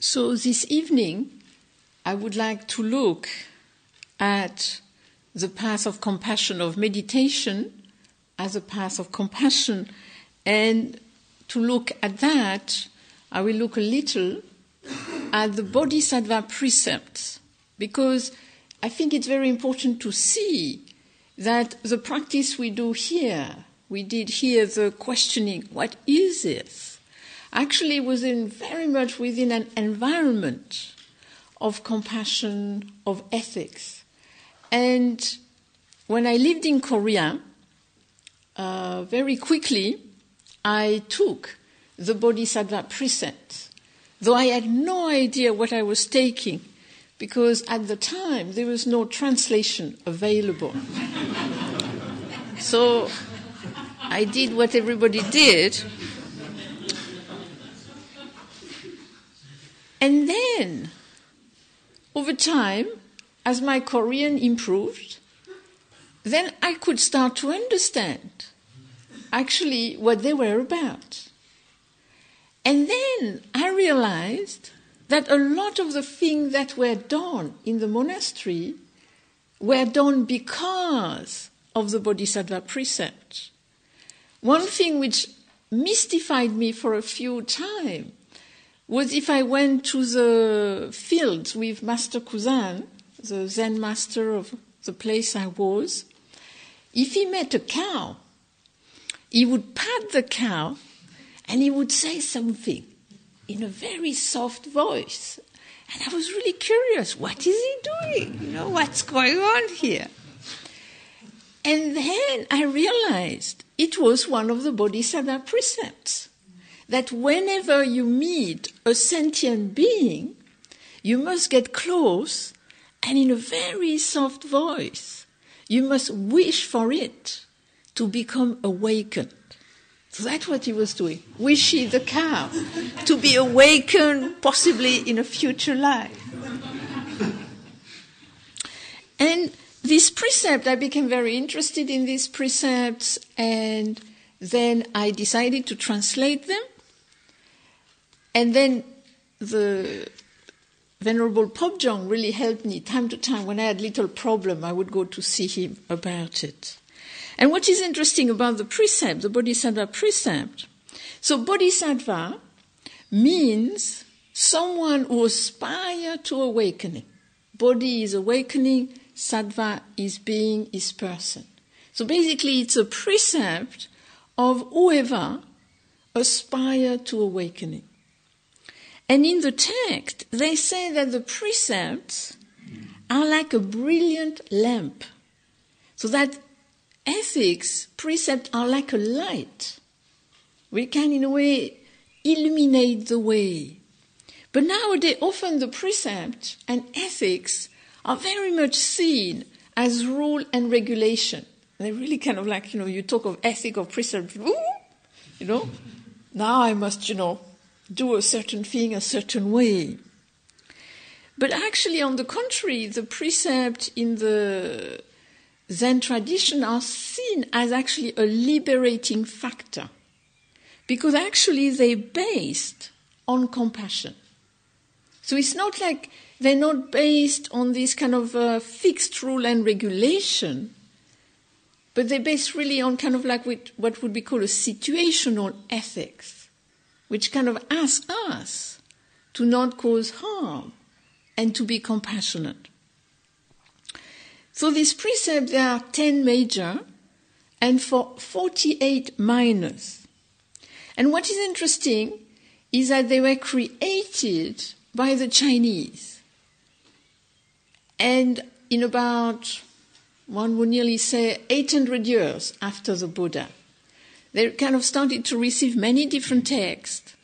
So this evening, I would like to look at the path of compassion of meditation as a path of compassion. And to look at that, I will look a little at the Bodhisattva precepts because I think it's very important to see that the practice we do here, we did here the questioning, what is this? Actually was in very much within an environment of compassion, of ethics. And when I lived in Korea, uh, very quickly I took the Bodhisattva precept, though I had no idea what I was taking, because at the time there was no translation available. so I did what everybody did. And then, over time, as my Korean improved, then I could start to understand actually what they were about. And then I realized that a lot of the things that were done in the monastery were done because of the Bodhisattva precept. One thing which mystified me for a few times was if I went to the fields with Master Kusan, the Zen master of the place I was, if he met a cow, he would pat the cow and he would say something in a very soft voice. And I was really curious what is he doing? You know, what's going on here? And then I realized it was one of the Bodhisattva precepts that whenever you meet a sentient being, you must get close and in a very soft voice, you must wish for it to become awakened. So that's what he was doing. Wishing the cow to be awakened possibly in a future life. And this precept, I became very interested in these precepts and then I decided to translate them. And then the Venerable Pobjong really helped me time to time. When I had little problem, I would go to see him about it. And what is interesting about the precept, the Bodhisattva precept, so Bodhisattva means someone who aspires to awakening. Bodhi is awakening, Sattva is being, is person. So basically, it's a precept of whoever aspire to awakening. And in the text, they say that the precepts are like a brilliant lamp. So that ethics, precepts are like a light. We can, in a way, illuminate the way. But nowadays, often the precept and ethics are very much seen as rule and regulation. They're really kind of like, you know, you talk of ethic or precept, ooh, you know, now I must, you know, do a certain thing a certain way. But actually, on the contrary, the precept in the Zen tradition are seen as actually a liberating factor because actually they're based on compassion. So it's not like they're not based on this kind of uh, fixed rule and regulation, but they're based really on kind of like what would be called a situational ethics which kind of asks us to not cause harm and to be compassionate. So these precepts, there are 10 major and for 48 minors. And what is interesting is that they were created by the Chinese. And in about, one would nearly say, 800 years after the Buddha they kind of started to receive many different texts.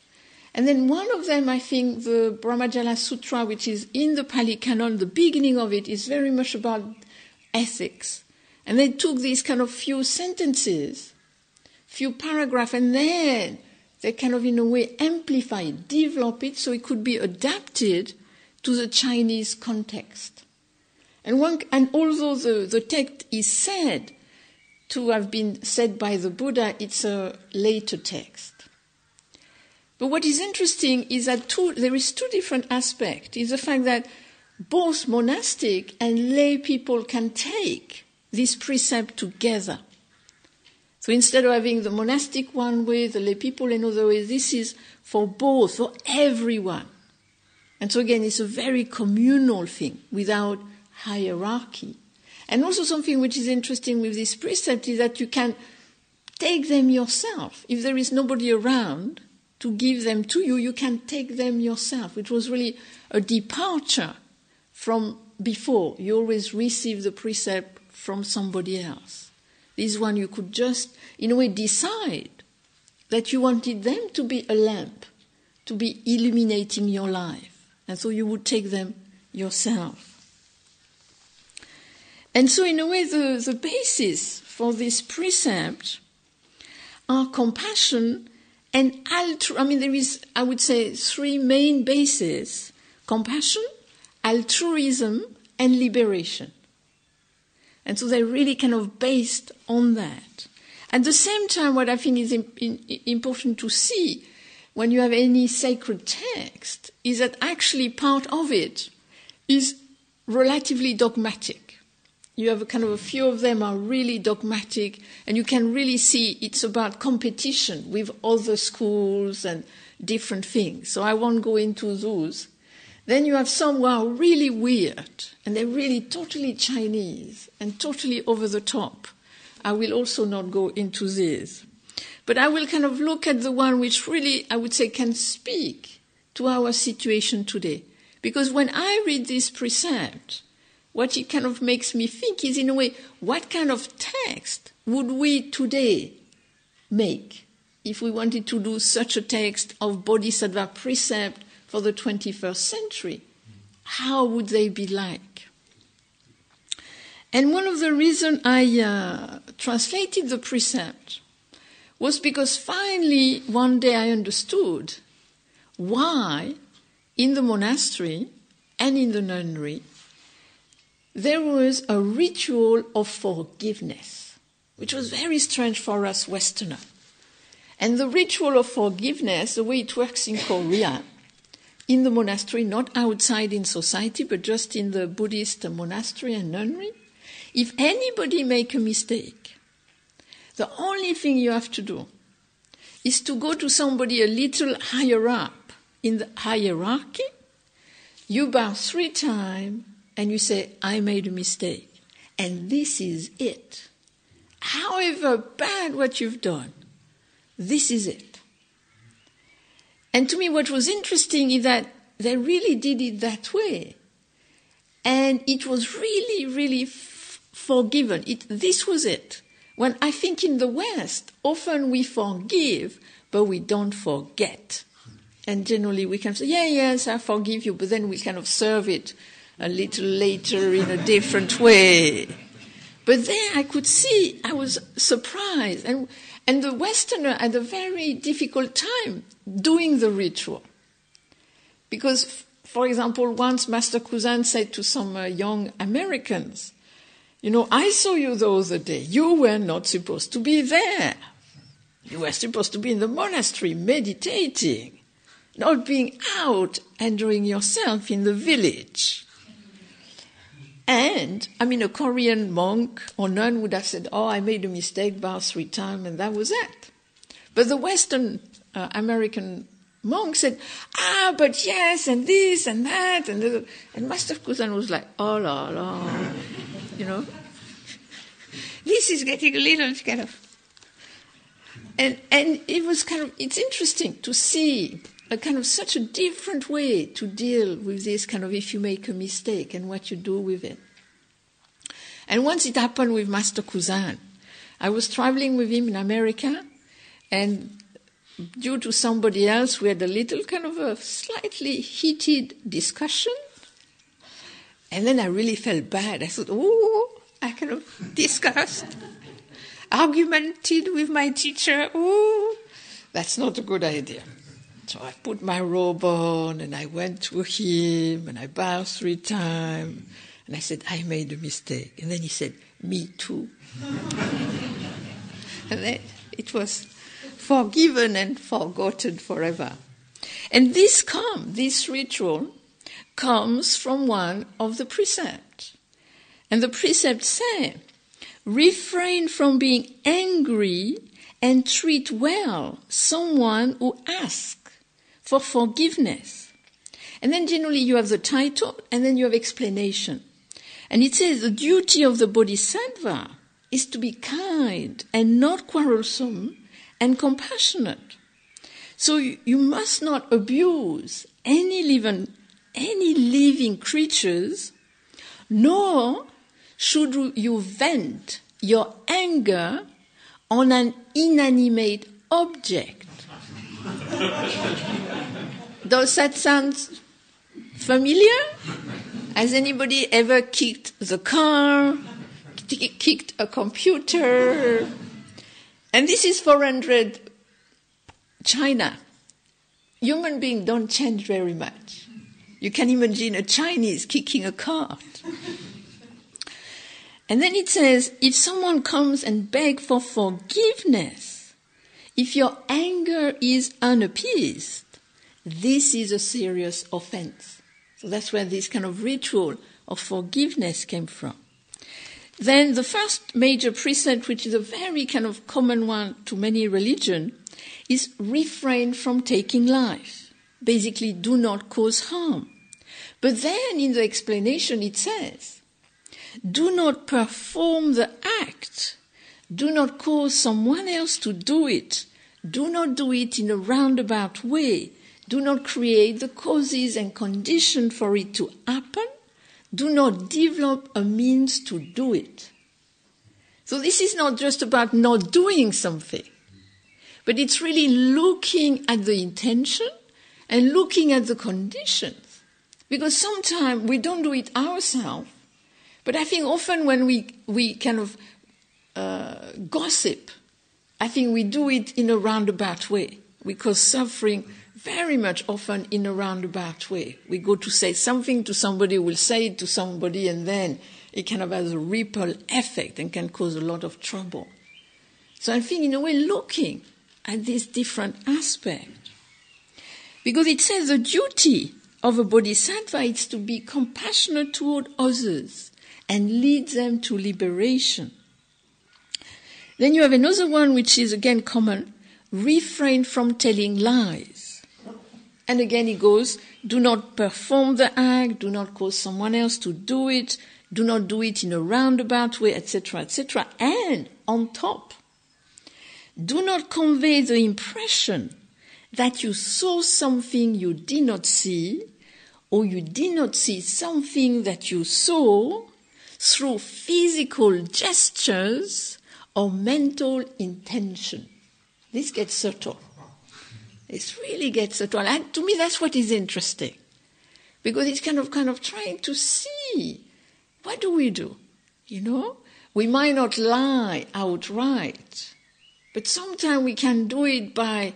And then one of them, I think, the Brahmajala Sutra, which is in the Pali Canon, the beginning of it is very much about ethics. And they took these kind of few sentences, few paragraphs, and then they kind of, in a way, amplify it, develop it so it could be adapted to the Chinese context. And, one, and although the, the text is said to have been said by the Buddha, it's a later text. But what is interesting is that two, there is two different aspects. Is the fact that both monastic and lay people can take this precept together. So instead of having the monastic one way, the lay people another way, this is for both, for everyone. And so again, it's a very communal thing without hierarchy. And also something which is interesting with this precept is that you can take them yourself. If there is nobody around to give them to you, you can take them yourself, which was really a departure from before. You always receive the precept from somebody else. This one you could just, in a way, decide that you wanted them to be a lamp, to be illuminating your life. And so you would take them yourself. And so, in a way, the, the basis for this precept are compassion and altru- I mean, there is, I would say, three main bases compassion, altruism, and liberation. And so they're really kind of based on that. At the same time, what I think is important to see when you have any sacred text is that actually part of it is relatively dogmatic. You have a kind of a few of them are really dogmatic, and you can really see it's about competition with other schools and different things. So I won't go into those. Then you have some who are really weird, and they're really totally Chinese and totally over the top. I will also not go into this. But I will kind of look at the one which really, I would say, can speak to our situation today. Because when I read this precept, what it kind of makes me think is, in a way, what kind of text would we today make if we wanted to do such a text of Bodhisattva precept for the 21st century, how would they be like? And one of the reasons I uh, translated the precept was because finally one day I understood why in the monastery and in the nunnery there was a ritual of forgiveness, which was very strange for us Westerners. And the ritual of forgiveness, the way it works in Korea, in the monastery, not outside in society, but just in the Buddhist monastery and nunnery, if anybody make a mistake, the only thing you have to do is to go to somebody a little higher up in the hierarchy, you bow three times, and you say, I made a mistake. And this is it. However bad what you've done, this is it. And to me, what was interesting is that they really did it that way. And it was really, really f- forgiven. It, this was it. When I think in the West, often we forgive, but we don't forget. And generally we can say, yeah, yes, I forgive you, but then we kind of serve it a little later in a different way. But there I could see, I was surprised. And and the Westerner had a very difficult time doing the ritual. Because, for example, once Master Kusan said to some uh, young Americans, You know, I saw you the other day. You were not supposed to be there. You were supposed to be in the monastery meditating, not being out enjoying yourself in the village. And, I mean, a Korean monk or nun would have said, Oh, I made a mistake, bow three times, and that was it. But the Western uh, American monk said, Ah, but yes, and this and that. And, and Master Kusan was like, Oh, la, la. You know? this is getting a little kind of. And, and it was kind of, it's interesting to see a kind of such a different way to deal with this kind of if you make a mistake and what you do with it. And once it happened with Master Kusan, I was traveling with him in America, and due to somebody else, we had a little kind of a slightly heated discussion. And then I really felt bad. I thought, oh, I kind of discussed, argumented with my teacher. Oh, that's not a good idea. So I put my robe on and I went to him and I bowed three times. And I said, I made a mistake. And then he said, Me too. and then it was forgiven and forgotten forever. And this come, this ritual, comes from one of the precepts. And the precepts say, refrain from being angry and treat well someone who asks for forgiveness. And then generally you have the title and then you have explanation. And it says the duty of the bodhisattva is to be kind and not quarrelsome and compassionate. So you must not abuse any living, any living creatures, nor should you vent your anger on an inanimate object. Does that sound familiar? Has anybody ever kicked the car, kicked a computer? And this is 400 China. Human beings don't change very much. You can imagine a Chinese kicking a cart. And then it says, if someone comes and begs for forgiveness, if your anger is unappeased, this is a serious offense. So that's where this kind of ritual of forgiveness came from. Then the first major precept, which is a very kind of common one to many religions, is refrain from taking life. Basically, do not cause harm. But then in the explanation it says, do not perform the act. Do not cause someone else to do it. Do not do it in a roundabout way. Do not create the causes and conditions for it to happen. Do not develop a means to do it. So this is not just about not doing something, but it's really looking at the intention and looking at the conditions. Because sometimes we don't do it ourselves, but I think often when we, we kind of uh, gossip, I think we do it in a roundabout way. We cause suffering very much often in a roundabout way. We go to say something to somebody, we'll say it to somebody, and then it kind of has a ripple effect and can cause a lot of trouble. So I think, in a way, looking at these different aspects. Because it says the duty of a bodhisattva is to be compassionate toward others and lead them to liberation. Then you have another one which is again common refrain from telling lies. And again he goes, do not perform the act, do not cause someone else to do it, do not do it in a roundabout way, etc., etc. And on top, do not convey the impression that you saw something you did not see, or you did not see something that you saw, through physical gestures or mental intention. This gets subtle. This really gets subtle. And to me, that's what is interesting. Because it's kind of, kind of trying to see what do we do? You know? We might not lie outright, but sometimes we can do it by,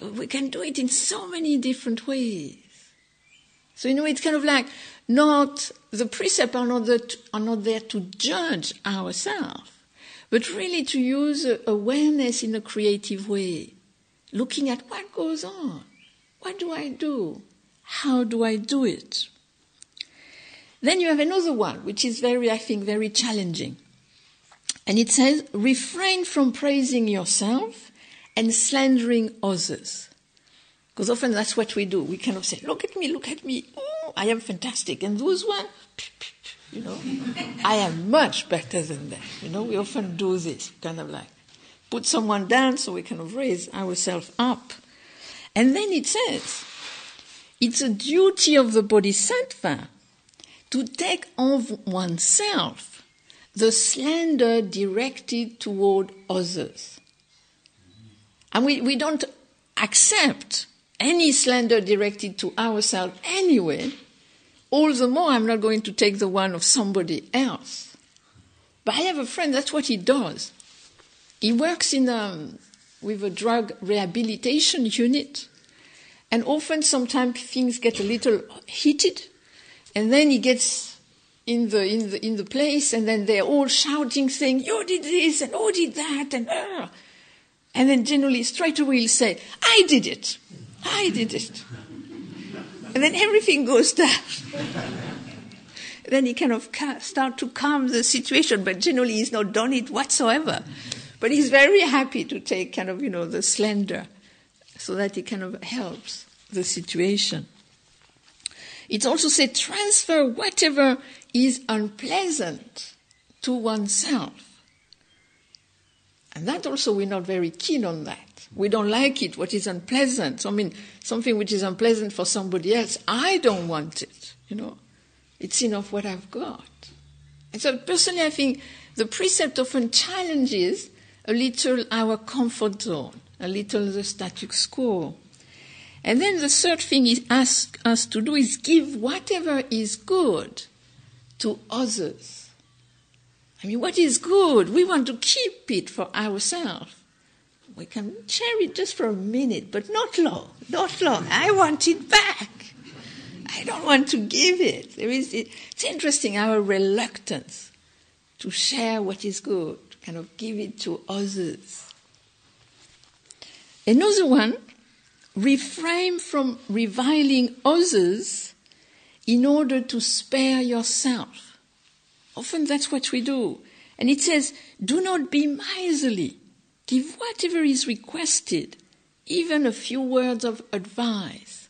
we can do it in so many different ways. So, you know, it's kind of like not the precepts are not, to, are not there to judge ourselves, but really to use awareness in a creative way, looking at what goes on. What do I do? How do I do it? Then you have another one, which is very, I think, very challenging. And it says, refrain from praising yourself and slandering others. Because often that's what we do. We kind of say, look at me, look at me. Oh, I am fantastic. And those one, you know, I am much better than that. You know, we often do this, kind of like put someone down so we kind of raise ourselves up. And then it says, it's a duty of the bodhisattva to take on oneself the slander directed toward others. And we, we don't accept any slander directed to ourselves anyway, all the more I'm not going to take the one of somebody else. But I have a friend, that's what he does. He works in a, um, with a drug rehabilitation unit. And often, sometimes things get a little heated. And then he gets in the, in the, in the place, and then they're all shouting, saying, You did this, and who did that, and uh. And then generally straight away he'll say, I did it. I did it. And then everything goes down. then he kind of start to calm the situation, but generally he's not done it whatsoever. But he's very happy to take kind of, you know, the slender so that it kind of helps the situation. It also said transfer whatever is unpleasant to oneself. And that also we're not very keen on that. We don't like it, what is unpleasant. So, I mean, something which is unpleasant for somebody else, I don't want it, you know. It's enough what I've got. And so personally I think the precept often challenges a little our comfort zone, a little the status quo. And then the third thing he asks us to do is give whatever is good to others. I mean, what is good? We want to keep it for ourselves. We can share it just for a minute, but not long, not long. I want it back. I don't want to give it. There is, it's interesting our reluctance to share what is good, kind of give it to others. Another one, refrain from reviling others in order to spare yourself. Often that's what we do. And it says, do not be miserly. Give whatever is requested, even a few words of advice.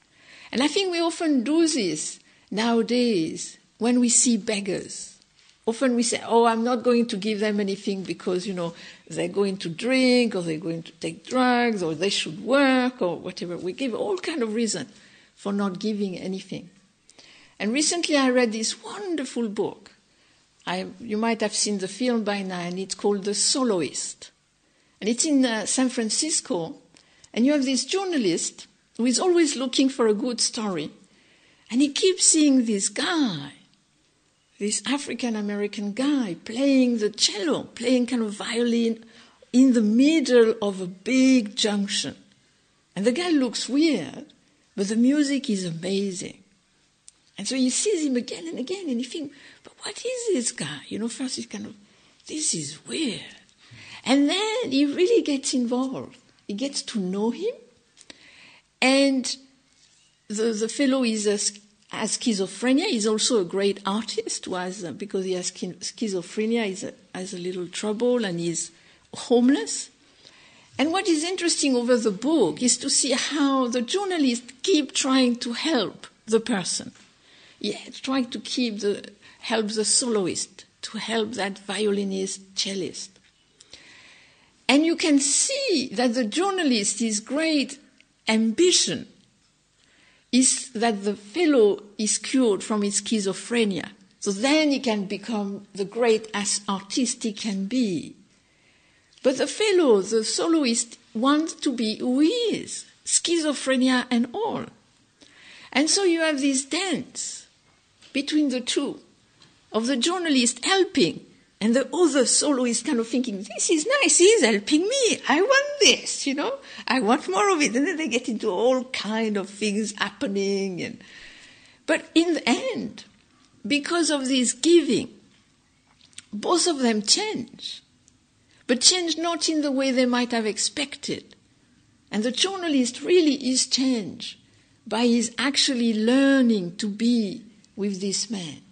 And I think we often do this nowadays when we see beggars. Often we say, oh, I'm not going to give them anything because, you know, they're going to drink or they're going to take drugs or they should work or whatever. We give all kind of reason for not giving anything. And recently I read this wonderful book. I, you might have seen the film by now, and it's called The Soloist. And it's in uh, San Francisco. And you have this journalist who is always looking for a good story. And he keeps seeing this guy this African American guy playing the cello, playing kind of violin in the middle of a big junction. And the guy looks weird, but the music is amazing. And so he sees him again and again, and he thinks, but what is this guy? You know, first he's kind of, this is weird. And then he really gets involved. He gets to know him. And the, the fellow is a has schizophrenia. He's also a great artist who has, uh, because he has schizophrenia, he has a little trouble and he's homeless. And what is interesting over the book is to see how the journalists keep trying to help the person. Yeah, trying to keep the, help the soloist, to help that violinist, cellist. And you can see that the journalist is great ambition is that the fellow is cured from his schizophrenia. So then he can become the great as artist he can be. But the fellow, the soloist, wants to be who he is, schizophrenia and all. And so you have this dance between the two of the journalist helping and the other solo is kind of thinking, this is nice, he's helping me. I want this, you know. I want more of it. And then they get into all kind of things happening. And, but in the end, because of this giving, both of them change. But change not in the way they might have expected. And the journalist really is changed by his actually learning to be with this man.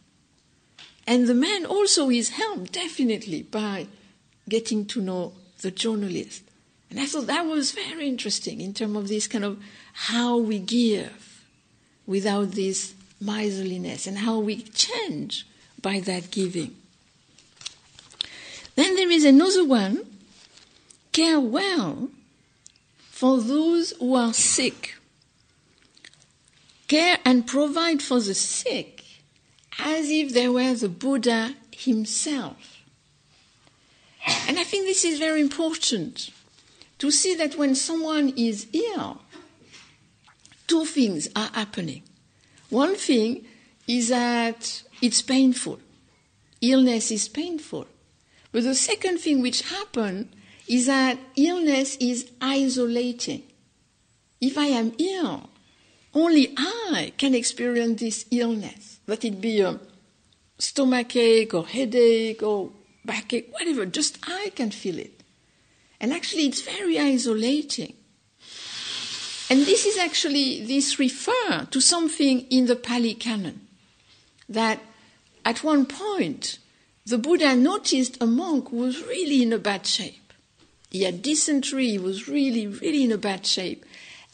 And the man also is helped definitely by getting to know the journalist. And I thought that was very interesting in terms of this kind of how we give without this miserliness and how we change by that giving. Then there is another one care well for those who are sick. Care and provide for the sick as if they were the Buddha himself. And I think this is very important to see that when someone is ill, two things are happening. One thing is that it's painful. Illness is painful. But the second thing which happens is that illness is isolating. If I am ill, only I can experience this illness let it be a stomachache or headache or backache, whatever, just I can feel it. And actually, it's very isolating. And this is actually, this refer to something in the Pali Canon. That at one point, the Buddha noticed a monk who was really in a bad shape. He had dysentery, he was really, really in a bad shape.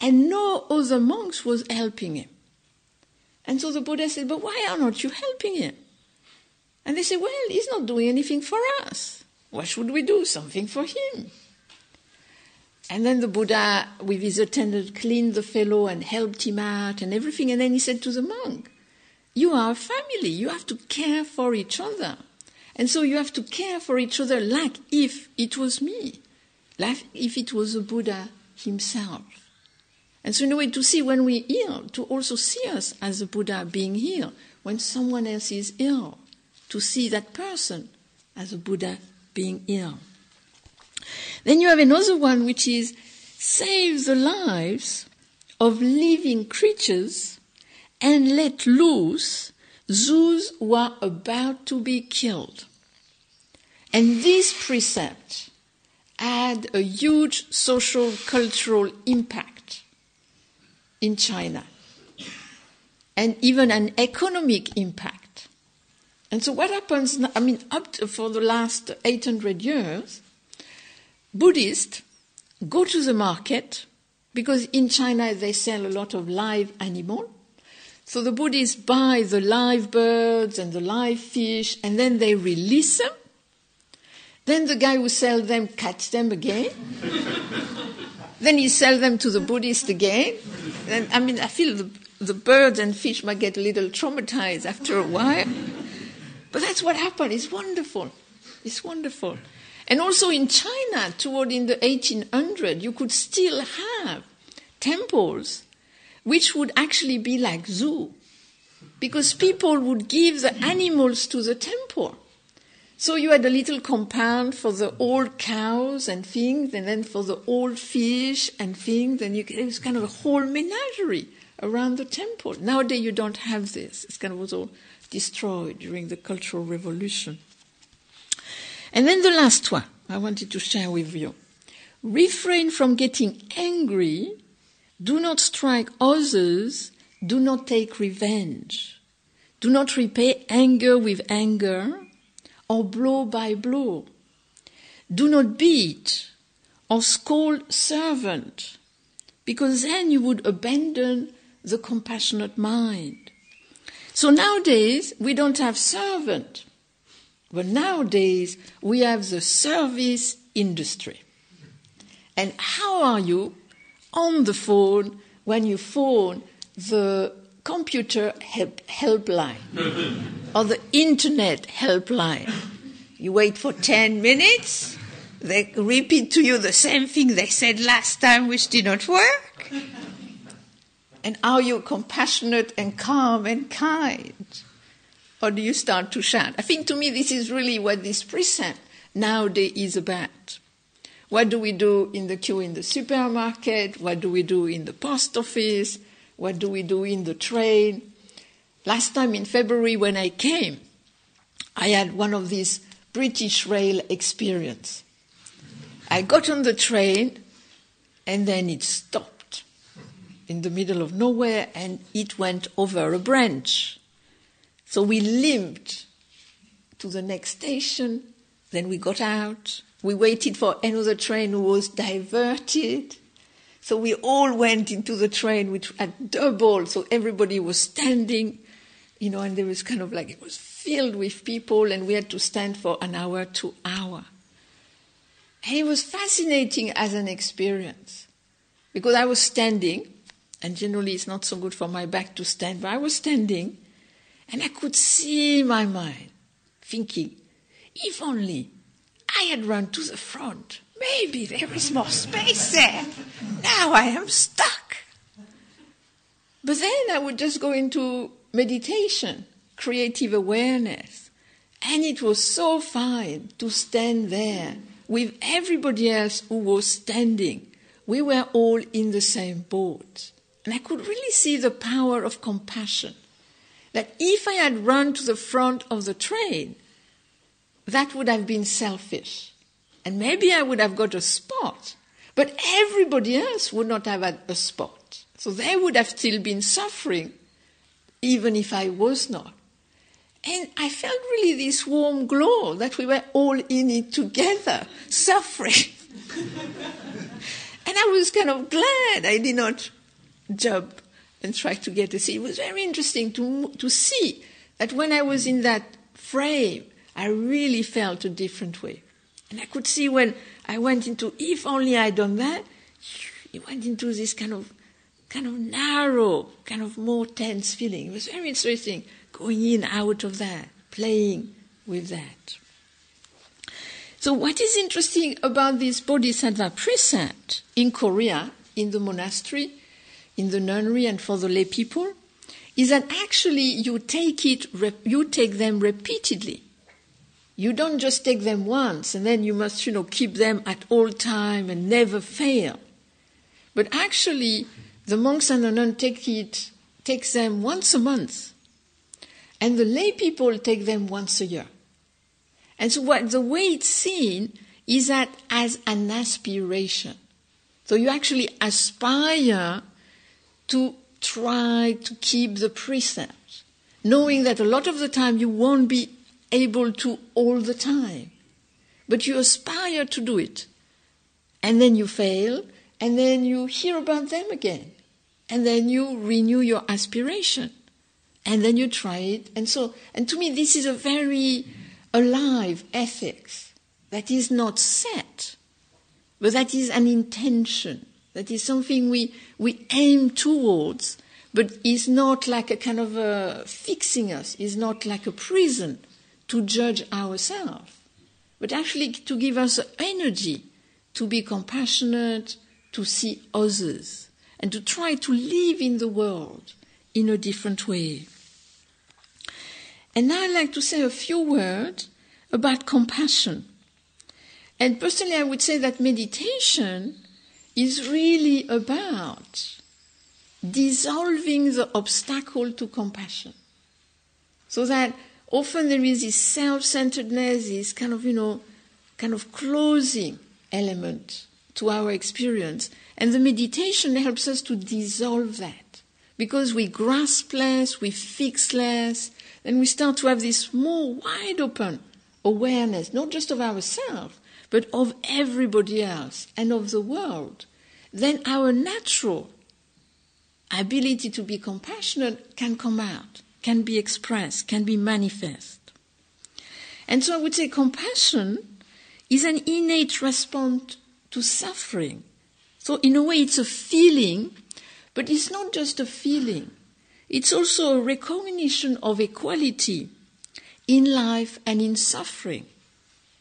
And no other monks was helping him. And so the Buddha said, But why are not you helping him? And they said, Well, he's not doing anything for us. Why should we do something for him? And then the Buddha, with his attendant, cleaned the fellow and helped him out and everything. And then he said to the monk, You are a family. You have to care for each other. And so you have to care for each other like if it was me, like if it was the Buddha himself. And so, in a way, to see when we're ill, to also see us as a Buddha being ill, when someone else is ill, to see that person as a Buddha being ill. Then you have another one which is save the lives of living creatures and let loose those who are about to be killed. And this precept had a huge social cultural impact in China and even an economic impact. And so what happens, I mean, up to, for the last 800 years, Buddhists go to the market because in China they sell a lot of live animal. So the Buddhists buy the live birds and the live fish and then they release them. Then the guy who sells them catch them again. then he sells them to the Buddhist again. And I mean, I feel the, the birds and fish might get a little traumatized after a while. But that's what happened. It's wonderful. It's wonderful. And also in China, toward in the 1800, you could still have temples which would actually be like zoo, because people would give the animals to the temple. So you had a little compound for the old cows and things, and then for the old fish and things, and you, it was kind of a whole menagerie around the temple. Nowadays you don't have this. It's kind of was all destroyed during the Cultural Revolution. And then the last one I wanted to share with you. Refrain from getting angry. Do not strike others. Do not take revenge. Do not repay anger with anger or blow by blow. Do not beat or scold servant, because then you would abandon the compassionate mind. So nowadays, we don't have servant. But nowadays, we have the service industry. And how are you on the phone when you phone the computer help, helpline or the internet helpline? You wait for 10 minutes, they repeat to you the same thing they said last time, which did not work. And are you compassionate and calm and kind? or do you start to shout? I think to me this is really what this precept nowadays is about. What do we do in the queue in the supermarket? What do we do in the post office? What do we do in the train? Last time in February when I came, I had one of these British rail experience. I got on the train and then it stopped in the middle of nowhere and it went over a branch. So we limped to the next station, then we got out. We waited for another train who was diverted. So we all went into the train, which had double, so everybody was standing, you know, and there was kind of like it was filled with people, and we had to stand for an hour, two hour. And it was fascinating as an experience because I was standing, and generally it's not so good for my back to stand, but I was standing, and I could see my mind thinking, if only I had run to the front, maybe there is more space there. Now I am stuck. But then I would just go into meditation, creative awareness. And it was so fine to stand there with everybody else who was standing. We were all in the same boat. And I could really see the power of compassion that if I had run to the front of the train, that would have been selfish. And maybe I would have got a spot, but everybody else would not have had a spot. So they would have still been suffering, even if I was not. And I felt really this warm glow that we were all in it together, suffering. and I was kind of glad I did not jump and try to get a seat. It was very interesting to, to see that when I was in that frame, I really felt a different way. And I could see when I went into, if only I'd done that, it went into this kind of, kind of narrow, kind of more tense feeling. It was very interesting going in, out of that, playing with that. So, what is interesting about this Bodhisattva precept in Korea, in the monastery, in the nunnery, and for the lay people, is that actually you take it, you take them repeatedly. You don't just take them once and then you must, you know, keep them at all time and never fail. But actually, the monks and the nuns take it, takes them once a month and the lay people take them once a year. And so what the way it's seen is that as an aspiration. So you actually aspire to try to keep the precepts, knowing that a lot of the time you won't be able to all the time. But you aspire to do it. And then you fail, and then you hear about them again. And then you renew your aspiration and then you try it. And so, and to me, this is a very alive ethics that is not set, but that is an intention. That is something we, we aim towards, but is not like a kind of a fixing us, is not like a prison to judge ourselves, but actually to give us energy to be compassionate, to see others, and to try to live in the world in a different way. And now I'd like to say a few words about compassion. And personally, I would say that meditation is really about dissolving the obstacle to compassion. So that often there is this self centeredness, this kind of, you know, kind of closing element to our experience. And the meditation helps us to dissolve that. Because we grasp less, we fix less, then we start to have this more wide open awareness, not just of ourselves, but of everybody else and of the world, then our natural ability to be compassionate can come out, can be expressed, can be manifest. And so I would say compassion is an innate response to suffering. So in a way it's a feeling, but it's not just a feeling. It's also a recognition of equality in life and in suffering,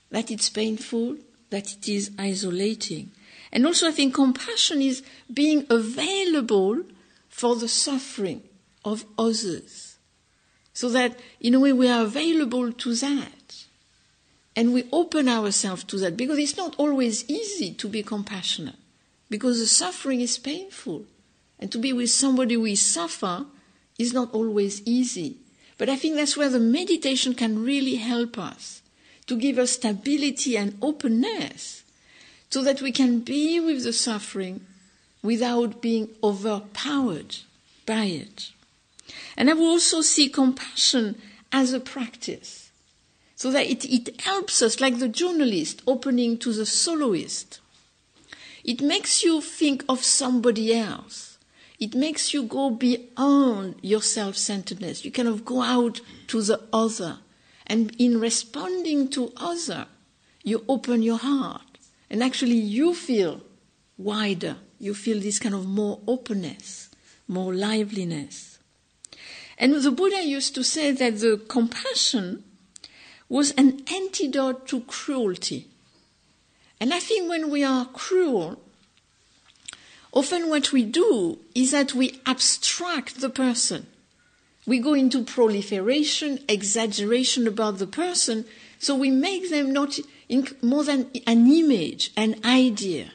that it's painful, that it is isolating. And also, I think compassion is being available for the suffering of others. So that, in a way, we are available to that. And we open ourselves to that because it's not always easy to be compassionate because the suffering is painful. And to be with somebody who is suffer is not always easy. But I think that's where the meditation can really help us to give us stability and openness so that we can be with the suffering without being overpowered by it. And I will also see compassion as a practice so that it, it helps us, like the journalist opening to the soloist. It makes you think of somebody else it makes you go beyond your self centeredness. You kind of go out to the other. And in responding to other, you open your heart. And actually, you feel wider. You feel this kind of more openness, more liveliness. And the Buddha used to say that the compassion was an antidote to cruelty. And I think when we are cruel, Often what we do is that we abstract the person. We go into proliferation, exaggeration about the person, so we make them not more than an image, an idea.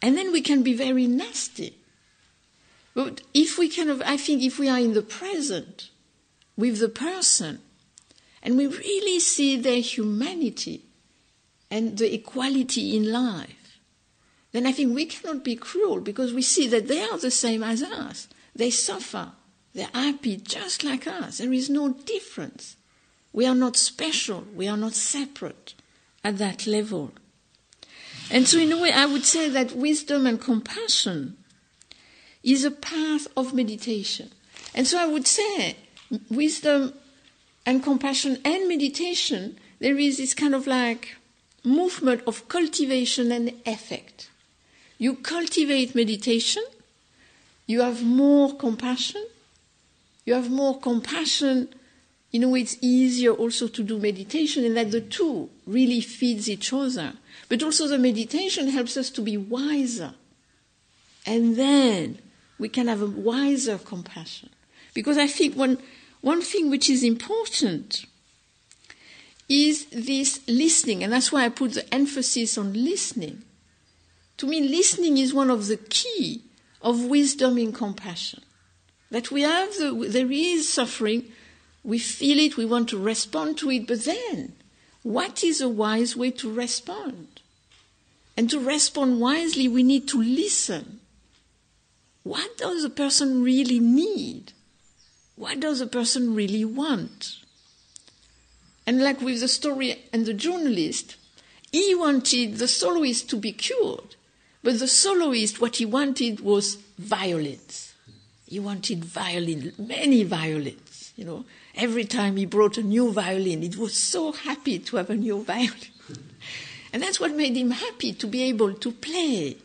And then we can be very nasty. But if we kind of, I think if we are in the present with the person, and we really see their humanity, and the equality in life, then I think we cannot be cruel because we see that they are the same as us. They suffer. They're happy just like us. There is no difference. We are not special. We are not separate at that level. And so, in a way, I would say that wisdom and compassion is a path of meditation. And so, I would say wisdom and compassion and meditation, there is this kind of like movement of cultivation and effect. You cultivate meditation, you have more compassion, you have more compassion. You know, it's easier also to do meditation, and that the two really feeds each other. But also, the meditation helps us to be wiser. And then we can have a wiser compassion. Because I think one one thing which is important is this listening, and that's why I put the emphasis on listening. To me, listening is one of the key of wisdom in compassion. That we have the, there is suffering, we feel it, we want to respond to it, but then, what is a wise way to respond? And to respond wisely, we need to listen. What does a person really need? What does a person really want? And like with the story and the journalist, he wanted the soloist to be cured, but the soloist, what he wanted was violence. He wanted violin, many violins, you know. Every time he brought a new violin, he was so happy to have a new violin. and that's what made him happy to be able to play.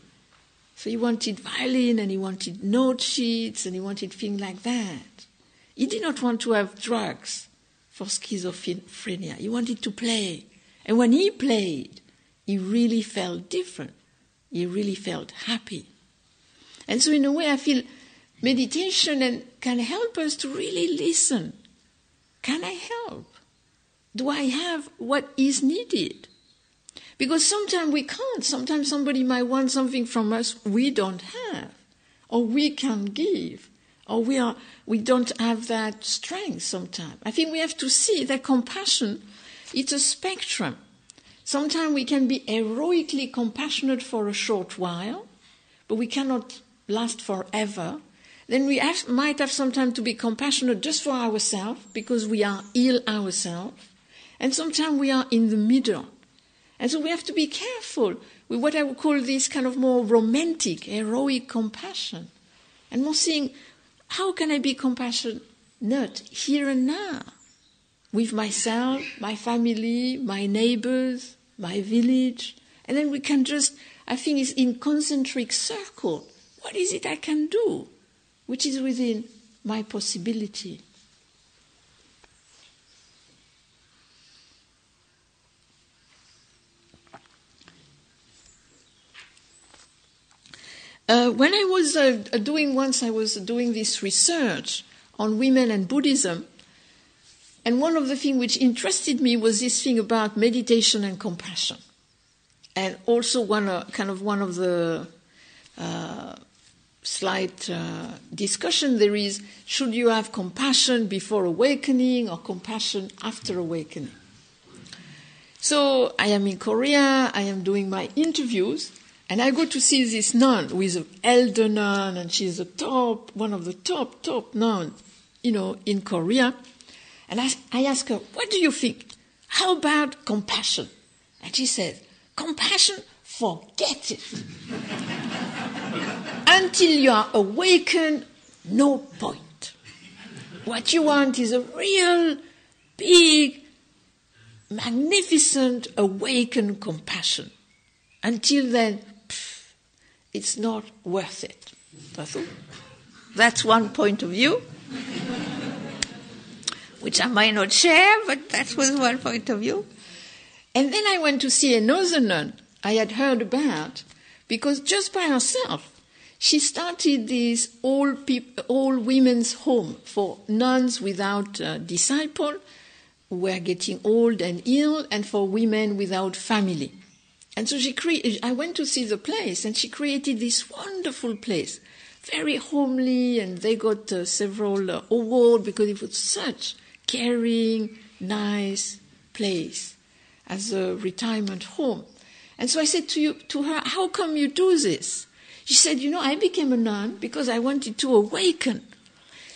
So he wanted violin and he wanted note sheets and he wanted things like that. He did not want to have drugs for schizophrenia. He wanted to play. And when he played, he really felt different. He really felt happy. And so, in a way, I feel meditation can help us to really listen. Can I help? Do I have what is needed? Because sometimes we can't. Sometimes somebody might want something from us we don't have, or we can give or we are we don't have that strength sometimes. I think we have to see that compassion it's a spectrum. Sometimes we can be heroically compassionate for a short while, but we cannot last forever. Then we have, might have some time to be compassionate just for ourselves because we are ill ourselves. And sometimes we are in the middle. And so we have to be careful with what I would call this kind of more romantic, heroic compassion. And more seeing how can I be compassionate here and now with myself, my family, my neighbors, my village? And then we can just, I think it's in concentric circle. What is it I can do which is within my possibility? Uh, when I was uh, doing once, I was doing this research on women and Buddhism, and one of the things which interested me was this thing about meditation and compassion, and also one uh, kind of one of the uh, slight uh, discussion there is: should you have compassion before awakening or compassion after awakening? So I am in Korea. I am doing my interviews and I go to see this nun is an elder nun, and she's the top, one of the top, top nuns, you know, in Korea. And I, I ask her, what do you think? How about compassion? And she says, compassion, forget it. Until you are awakened, no point. What you want is a real, big, magnificent, awakened compassion. Until then, it's not worth it. That's one point of view, which I might not share, but that was one point of view. And then I went to see another nun I had heard about, because just by herself, she started this all, peop- all women's home for nuns without a disciple who were getting old and ill, and for women without family. And so she cre- I went to see the place, and she created this wonderful place, very homely, and they got uh, several uh, awards because it was such caring, nice place. as a retirement home. And so I said to, you, to her, How come you do this? She said, You know, I became a nun because I wanted to awaken.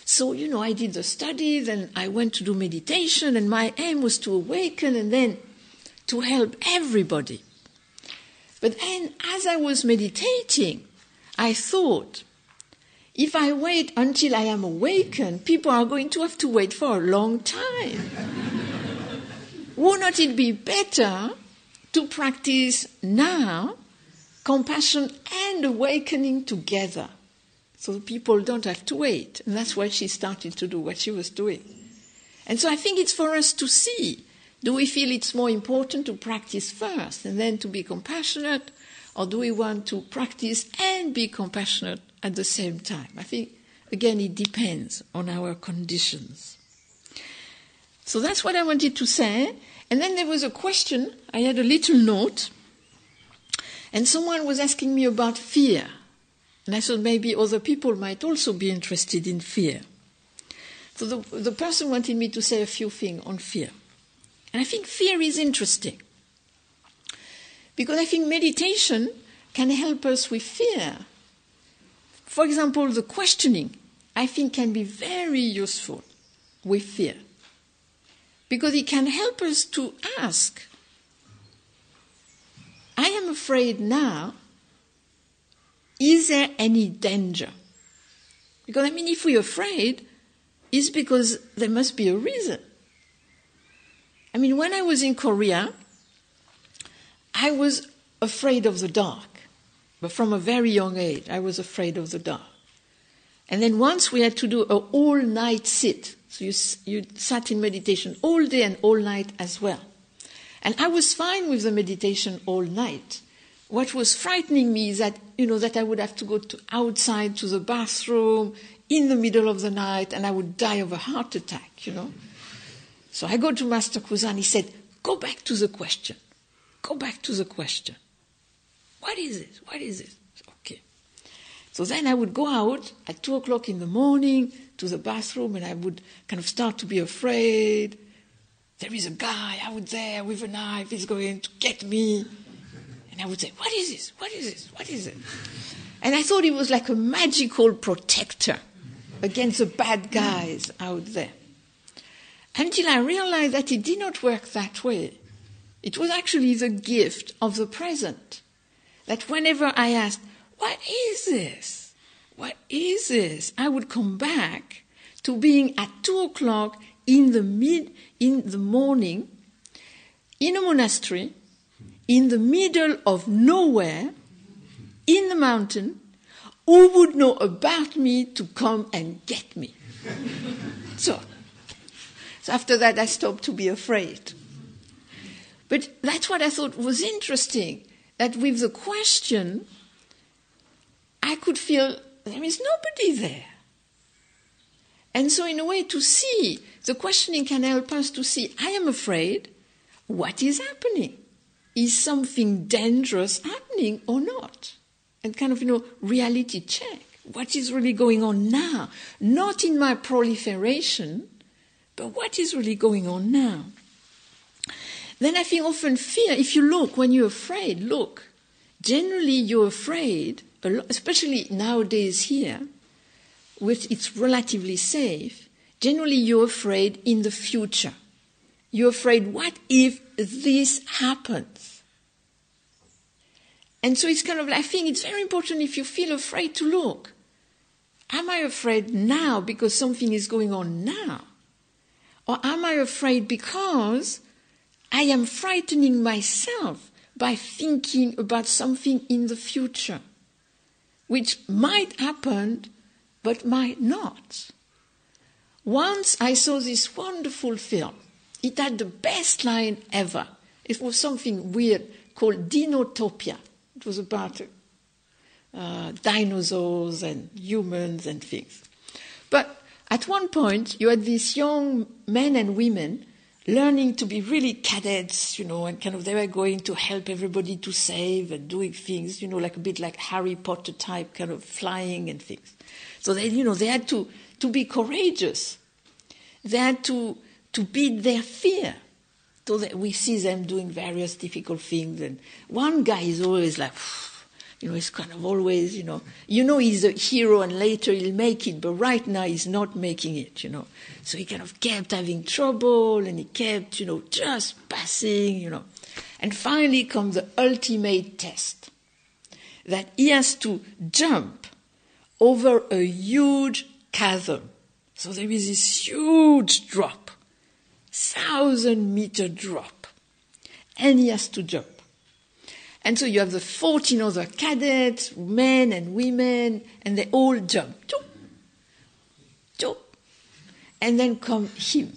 So, you know, I did the studies and I went to do meditation, and my aim was to awaken and then to help everybody. But then, as I was meditating, I thought, if I wait until I am awakened, people are going to have to wait for a long time. Would not it be better to practice now compassion and awakening together so people don't have to wait? And that's why she started to do what she was doing. And so I think it's for us to see do we feel it's more important to practice first and then to be compassionate, or do we want to practice and be compassionate at the same time? I think, again, it depends on our conditions. So that's what I wanted to say. And then there was a question. I had a little note. And someone was asking me about fear. And I thought maybe other people might also be interested in fear. So the, the person wanted me to say a few things on fear. And I think fear is interesting. Because I think meditation can help us with fear. For example, the questioning, I think, can be very useful with fear because it can help us to ask I am afraid now, is there any danger? Because, I mean, if we're afraid, it's because there must be a reason. I mean, when I was in Korea, I was afraid of the dark. But from a very young age, I was afraid of the dark. And then once we had to do a all night sit so you, you sat in meditation all day and all night as well. And I was fine with the meditation all night. What was frightening me is that, you know, that I would have to go to outside to the bathroom in the middle of the night and I would die of a heart attack, you know. So I go to Master Kusan, he said, go back to the question. Go back to the question. What is it? What is it? Okay. So then I would go out at two o'clock in the morning, to the bathroom and I would kind of start to be afraid. There is a guy out there with a knife, he's going to get me. And I would say, What is this? What is this? What is it? And I thought it was like a magical protector against the bad guys out there. Until I realized that it did not work that way. It was actually the gift of the present. That whenever I asked, What is this? what is this? I would come back to being at two o'clock in the mid in the morning in a monastery in the middle of nowhere in the mountain who would know about me to come and get me so, so after that i stopped to be afraid but that's what i thought was interesting that with the question i could feel there is nobody there. And so, in a way, to see, the questioning can help us to see, I am afraid, what is happening? Is something dangerous happening or not? And kind of, you know, reality check. What is really going on now? Not in my proliferation, but what is really going on now? Then I think often fear, if you look, when you're afraid, look, generally you're afraid especially nowadays here, which it's relatively safe, generally you're afraid in the future. You're afraid, what if this happens? And so it's kind of, like, I think it's very important if you feel afraid to look. Am I afraid now because something is going on now? Or am I afraid because I am frightening myself by thinking about something in the future? which might happen but might not. Once I saw this wonderful film. It had the best line ever. It was something weird called Dinotopia. It was about uh, dinosaurs and humans and things. At one point, you had these young men and women learning to be really cadets, you know, and kind of they were going to help everybody to save and doing things, you know, like a bit like Harry Potter type, kind of flying and things. So they, you know, they had to, to be courageous. They had to, to beat their fear, So that we see them doing various difficult things. And one guy is always like, you know, he's kind of always, you know, you know he's a hero and later he'll make it, but right now he's not making it, you know. So he kind of kept having trouble and he kept, you know, just passing, you know. And finally comes the ultimate test that he has to jump over a huge chasm. So there is this huge drop, thousand meter drop, and he has to jump. And so you have the 14 other cadets, men and women, and they all jump. Choo, choo. And then come him.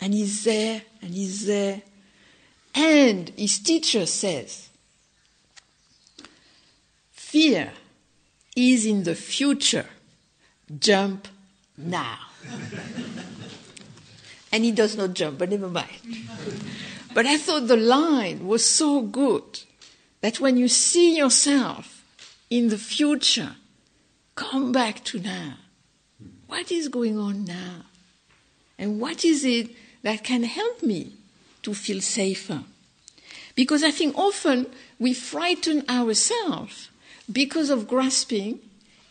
And he's there, and he's there. And his teacher says, Fear is in the future. Jump now. and he does not jump, but never mind. But I thought the line was so good that when you see yourself in the future, come back to now. What is going on now? And what is it that can help me to feel safer? Because I think often we frighten ourselves because of grasping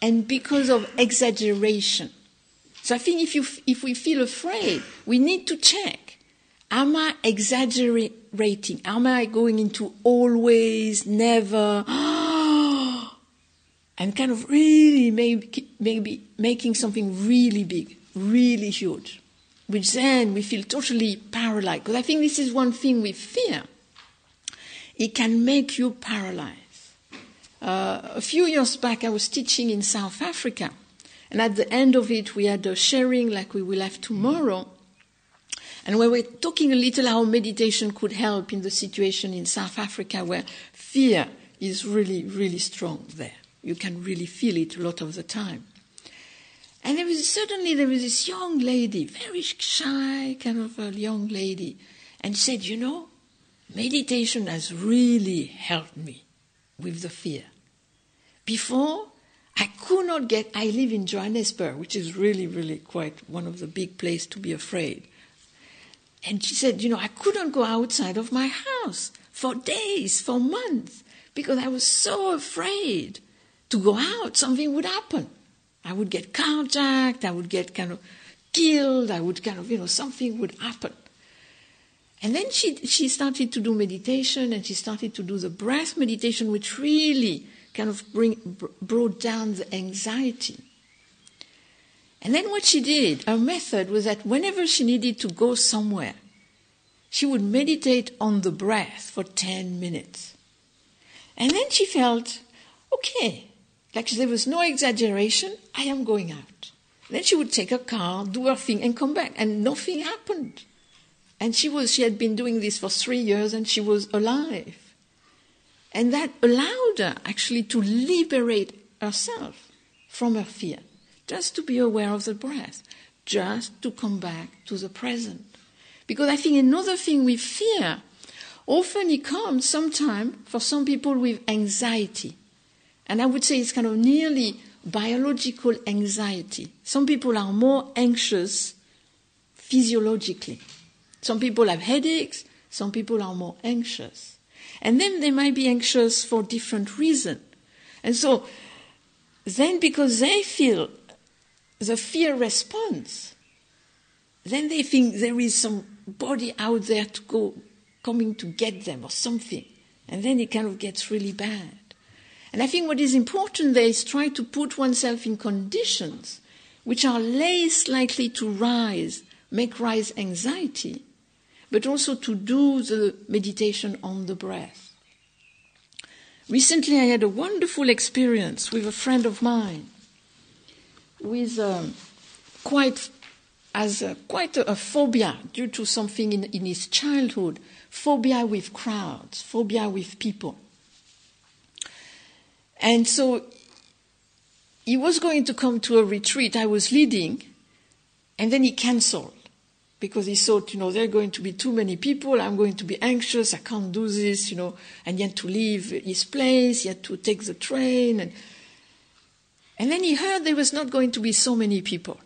and because of exaggeration. So I think if, you, if we feel afraid, we need to check. Am I exaggerating? Am I going into always, never, and kind of really maybe, maybe making something really big, really huge, which then we feel totally paralyzed. Because I think this is one thing with fear. It can make you paralyzed. Uh, a few years back, I was teaching in South Africa, and at the end of it, we had a sharing like we will have tomorrow. And when we were talking a little how meditation could help in the situation in South Africa where fear is really, really strong there. You can really feel it a lot of the time. And there was suddenly there was this young lady, very shy kind of a young lady, and said, you know, meditation has really helped me with the fear. Before, I could not get, I live in Johannesburg, which is really, really quite one of the big places to be afraid. And she said, you know, I couldn't go outside of my house for days, for months, because I was so afraid to go out, something would happen. I would get carjacked, I would get kind of killed, I would kind of, you know, something would happen. And then she, she started to do meditation and she started to do the breath meditation, which really kind of bring, brought down the anxiety. And then what she did, her method was that whenever she needed to go somewhere, she would meditate on the breath for 10 minutes. And then she felt, okay, like there was no exaggeration, I am going out. Then she would take her car, do her thing, and come back, and nothing happened. And she was, she had been doing this for three years, and she was alive. And that allowed her actually to liberate herself from her fear, just to be aware of the breath, just to come back to the present. Because I think another thing we fear, often it comes sometime for some people with anxiety. And I would say it's kind of nearly biological anxiety. Some people are more anxious physiologically. Some people have headaches, some people are more anxious. And then they might be anxious for different reasons. And so then because they feel the fear response, then they think there is some body out there to go coming to get them or something. And then it kind of gets really bad. And I think what is important there is try to put oneself in conditions which are less likely to rise, make rise anxiety, but also to do the meditation on the breath. Recently, I had a wonderful experience with a friend of mine with um, quite as a, quite a, a, phobia due to something in, in his childhood, phobia with crowds, phobia with people. And so he was going to come to a retreat I was leading, and then he cancelled because he thought, you know, there are going to be too many people. I'm going to be anxious. I can't do this, you know. And he had to leave his place. He had to take the train. And, and then he heard there was not going to be so many people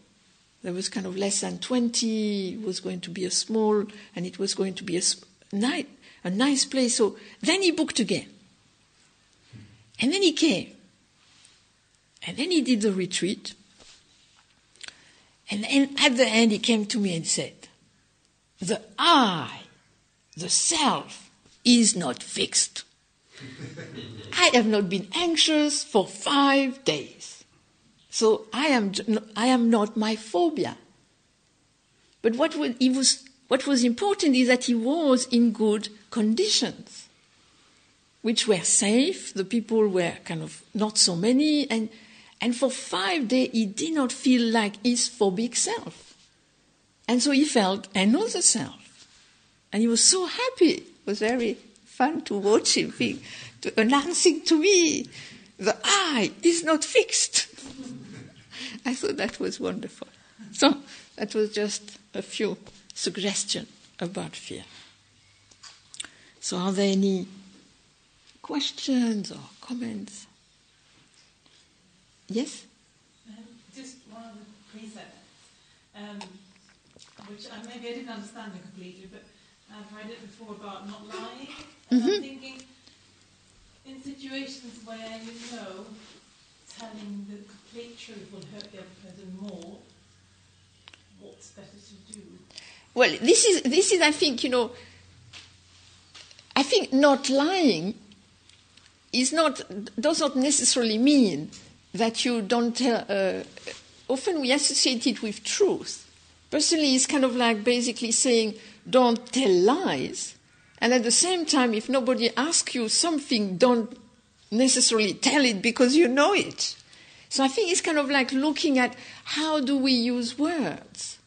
there was kind of less than 20, it was going to be a small, and it was going to be a, a nice place. So then he booked again. And then he came. And then he did the retreat. And then at the end, he came to me and said, The I, the self, is not fixed. I have not been anxious for five days. So I am, I am not my phobia. But what was, was, what was important is that he was in good conditions, which were safe. The people were kind of not so many. And, and for five days, he did not feel like his phobic self. And so he felt another self. And he was so happy. It was very fun to watch him being, to, announcing to me, the I is not fixed. I thought that was wonderful. So that was just a few suggestions about fear. So are there any questions or comments? Yes? Um, just one of the precepts, um, which I, maybe I didn't understand it completely, but I've read it before about not lying. And mm-hmm. I'm thinking, in situations where you know telling the complete truth will hurt the other person more, what's better to do? Well, this is this is I think you know. I think not lying is not does not necessarily mean that you don't tell. Uh, often we associate it with truth. Personally, it's kind of like basically saying don't tell lies. And at the same time, if nobody asks you something, don't necessarily tell it because you know it. So I think it's kind of like looking at how do we use words.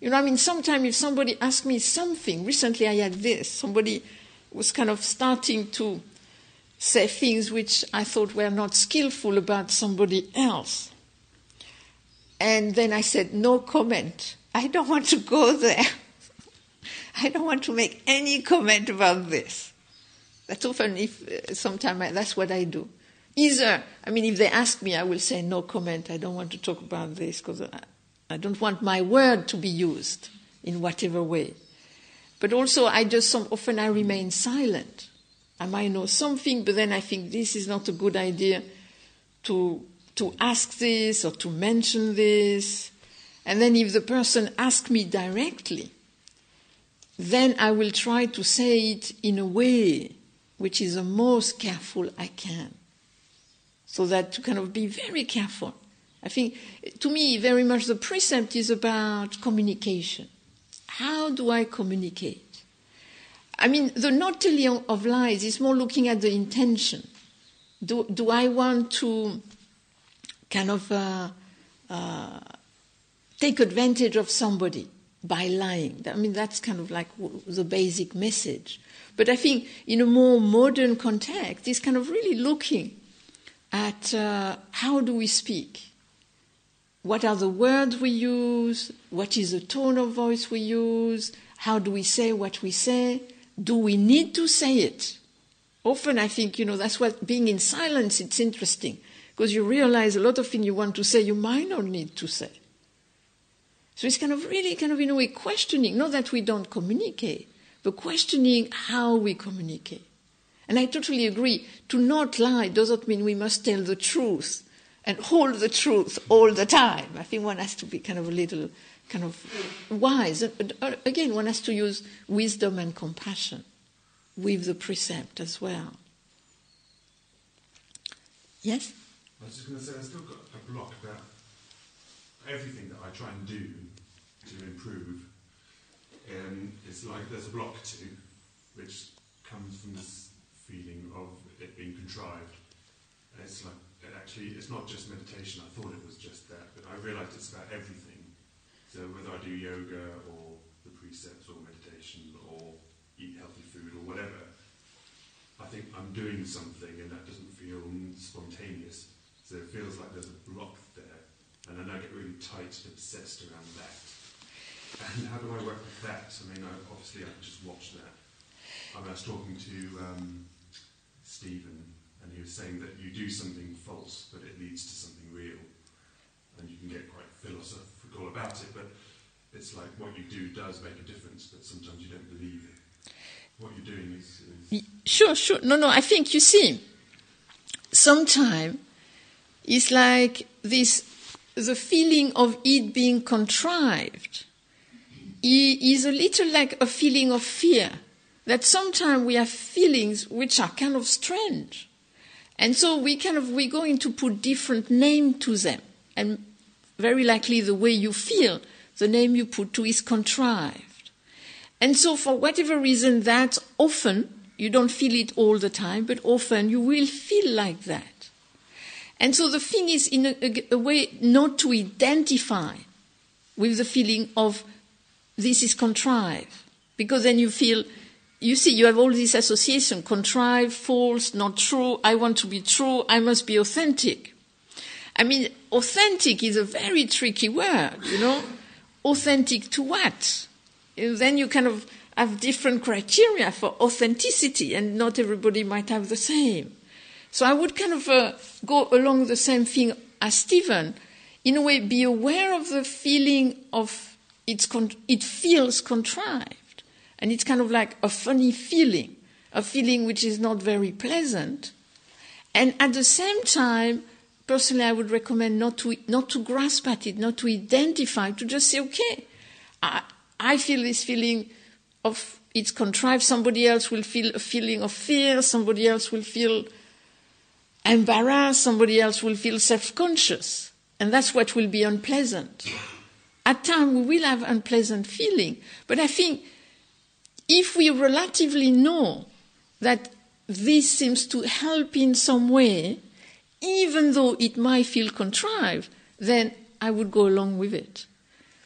You know, I mean, sometimes if somebody asks me something, recently I had this, somebody was kind of starting to say things which I thought were not skillful about somebody else. And then I said, no comment. I don't want to go there. I don't want to make any comment about this. That's often if uh, sometimes that's what I do. Either, I mean, if they ask me, I will say no comment. I don't want to talk about this because I, I don't want my word to be used in whatever way. But also, I just some, often I remain silent. I might know something, but then I think this is not a good idea to to ask this or to mention this. And then if the person asks me directly, then I will try to say it in a way which is the most careful I can. So that to kind of be very careful. I think, to me, very much the precept is about communication. How do I communicate? I mean, the not telling of lies is more looking at the intention. Do, do I want to kind of uh, uh, take advantage of somebody? by lying. I mean, that's kind of like the basic message. But I think in a more modern context, it's kind of really looking at uh, how do we speak? What are the words we use? What is the tone of voice we use? How do we say what we say? Do we need to say it? Often I think, you know, that's what being in silence, it's interesting because you realize a lot of things you want to say you might not need to say. So it's kind of really kind of in a way questioning, not that we don't communicate, but questioning how we communicate. And I totally agree. To not lie doesn't mean we must tell the truth and hold the truth all the time. I think one has to be kind of a little kind of wise. Uh, again, one has to use wisdom and compassion with the precept as well. Yes? I was just going to say, I've still got a block about everything that I try and do to improve, um, it's like there's a block to, which comes from this feeling of it being contrived. It's like it actually, it's not just meditation. I thought it was just that, but I realised it's about everything. So whether I do yoga or the precepts or meditation or eat healthy food or whatever, I think I'm doing something and that doesn't feel spontaneous. So it feels like there's a block there, and then I get really tight and obsessed around that. And how do I work with that? I mean, I, obviously, I can just watch that. I, I was talking to um, Stephen, and he was saying that you do something false, but it leads to something real. and you can get quite philosophical about it, but it's like what you do does make a difference, but sometimes you don't believe it. What you're doing is. is Sure, sure. No, no, I think you see, sometimes it's like this the feeling of it being contrived is a little like a feeling of fear. That sometimes we have feelings which are kind of strange. And so we kind of we're going to put different name to them. And very likely the way you feel, the name you put to is contrived. And so for whatever reason that often you don't feel it all the time, but often you will feel like that. And so the thing is, in a, a, a way, not to identify with the feeling of this is contrived, because then you feel, you see, you have all this association contrived, false, not true, I want to be true, I must be authentic. I mean, authentic is a very tricky word, you know? authentic to what? And then you kind of have different criteria for authenticity, and not everybody might have the same. So I would kind of uh, go along the same thing as Stephen. In a way, be aware of the feeling of it's con- it feels contrived, and it's kind of like a funny feeling, a feeling which is not very pleasant. And at the same time, personally, I would recommend not to not to grasp at it, not to identify, to just say, okay, I, I feel this feeling of it's contrived. Somebody else will feel a feeling of fear. Somebody else will feel embarrassed. Somebody else will feel self-conscious, and that's what will be unpleasant. At times we will have unpleasant feeling, but I think if we relatively know that this seems to help in some way, even though it might feel contrived, then I would go along with it.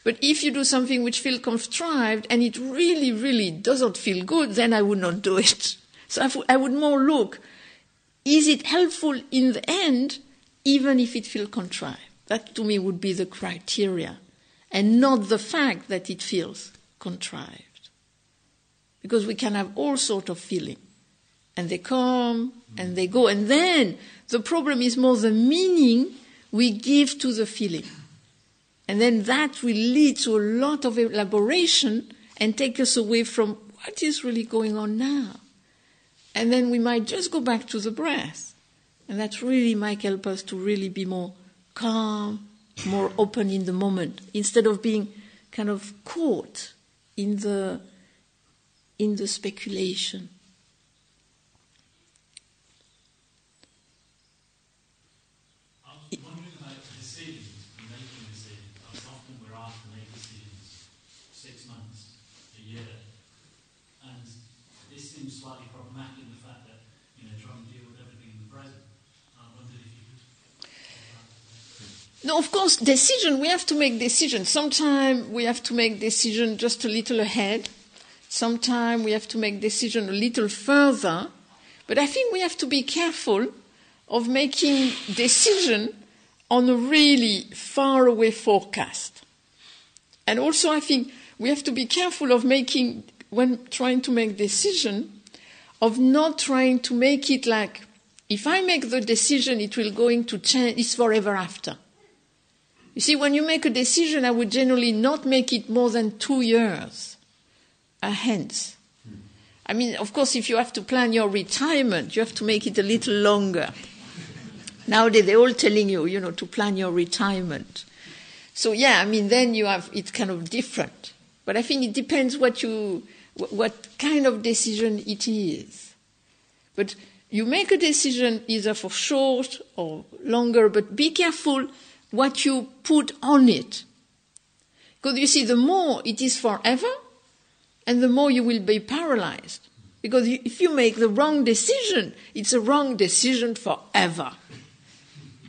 But if you do something which feels contrived and it really, really doesn't feel good, then I would not do it. So I would more look, is it helpful in the end, even if it feels contrived? That to me would be the criteria, and not the fact that it feels contrived. Because we can have all sorts of feeling, and they come and they go, and then the problem is more the meaning we give to the feeling. And then that will lead to a lot of elaboration and take us away from what is really going on now. And then we might just go back to the breath. And that really might help us to really be more calm, more open in the moment, instead of being kind of caught in the, in the speculation. I was wondering about decisions, making decisions. Because often we're asked to make decisions six months, a year. And this seems slightly problematic in the fact that, you know, trying to deal with everything in the present. I wondered if you could. No, of course, decision, we have to make decisions. Sometimes we have to make decision just a little ahead. Sometimes we have to make decision a little further. But I think we have to be careful of making decision on a really far away forecast. And also I think we have to be careful of making, when trying to make decision, of not trying to make it like, if I make the decision, it will going to change, it's forever after. You see, when you make a decision, I would generally not make it more than two years hence. I mean, of course, if you have to plan your retirement, you have to make it a little longer. Nowadays, they're all telling you, you know, to plan your retirement. So yeah, I mean, then you have it's kind of different. But I think it depends what you, what kind of decision it is. But you make a decision either for short or longer, but be careful what you put on it. Because you see, the more it is forever, and the more you will be paralyzed. Because if you make the wrong decision, it's a wrong decision forever.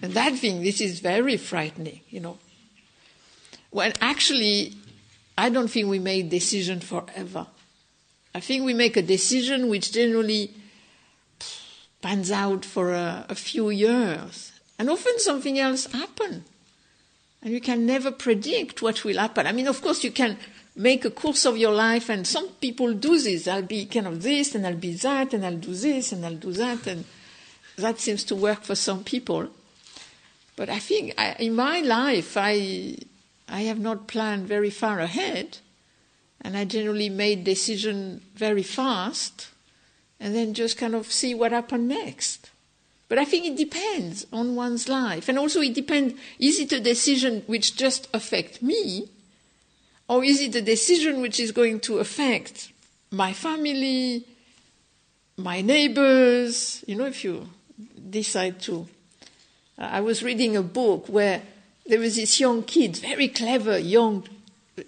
And that thing, this is very frightening, you know. When actually, I don't think we make decision forever. I think we make a decision which generally pans out for a, a few years. And often something else happens. And you can never predict what will happen. I mean, of course, you can make a course of your life, and some people do this. I'll be kind of this, and I'll be that, and I'll do this, and I'll do that, and that seems to work for some people. But I think I, in my life, I, I have not planned very far ahead, and I generally made decision very fast, and then just kind of see what happened next. But I think it depends on one's life, and also it depends: is it a decision which just affects me, or is it a decision which is going to affect my family, my neighbors? You know, if you decide to. I was reading a book where there was this young kid, very clever young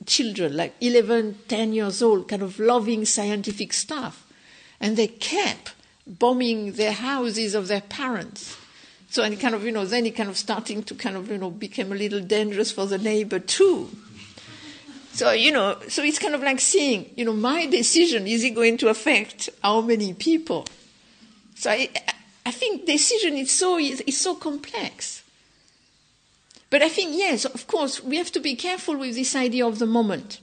children, like 11, 10 years old, kind of loving scientific stuff. And they kept bombing their houses of their parents. So, and kind of, you know, then it kind of starting to kind of, you know, became a little dangerous for the neighbor too. So, you know, so it's kind of like seeing, you know, my decision, is it going to affect how many people? So I, I think decision is so, is so complex. But I think, yes, of course, we have to be careful with this idea of the moment,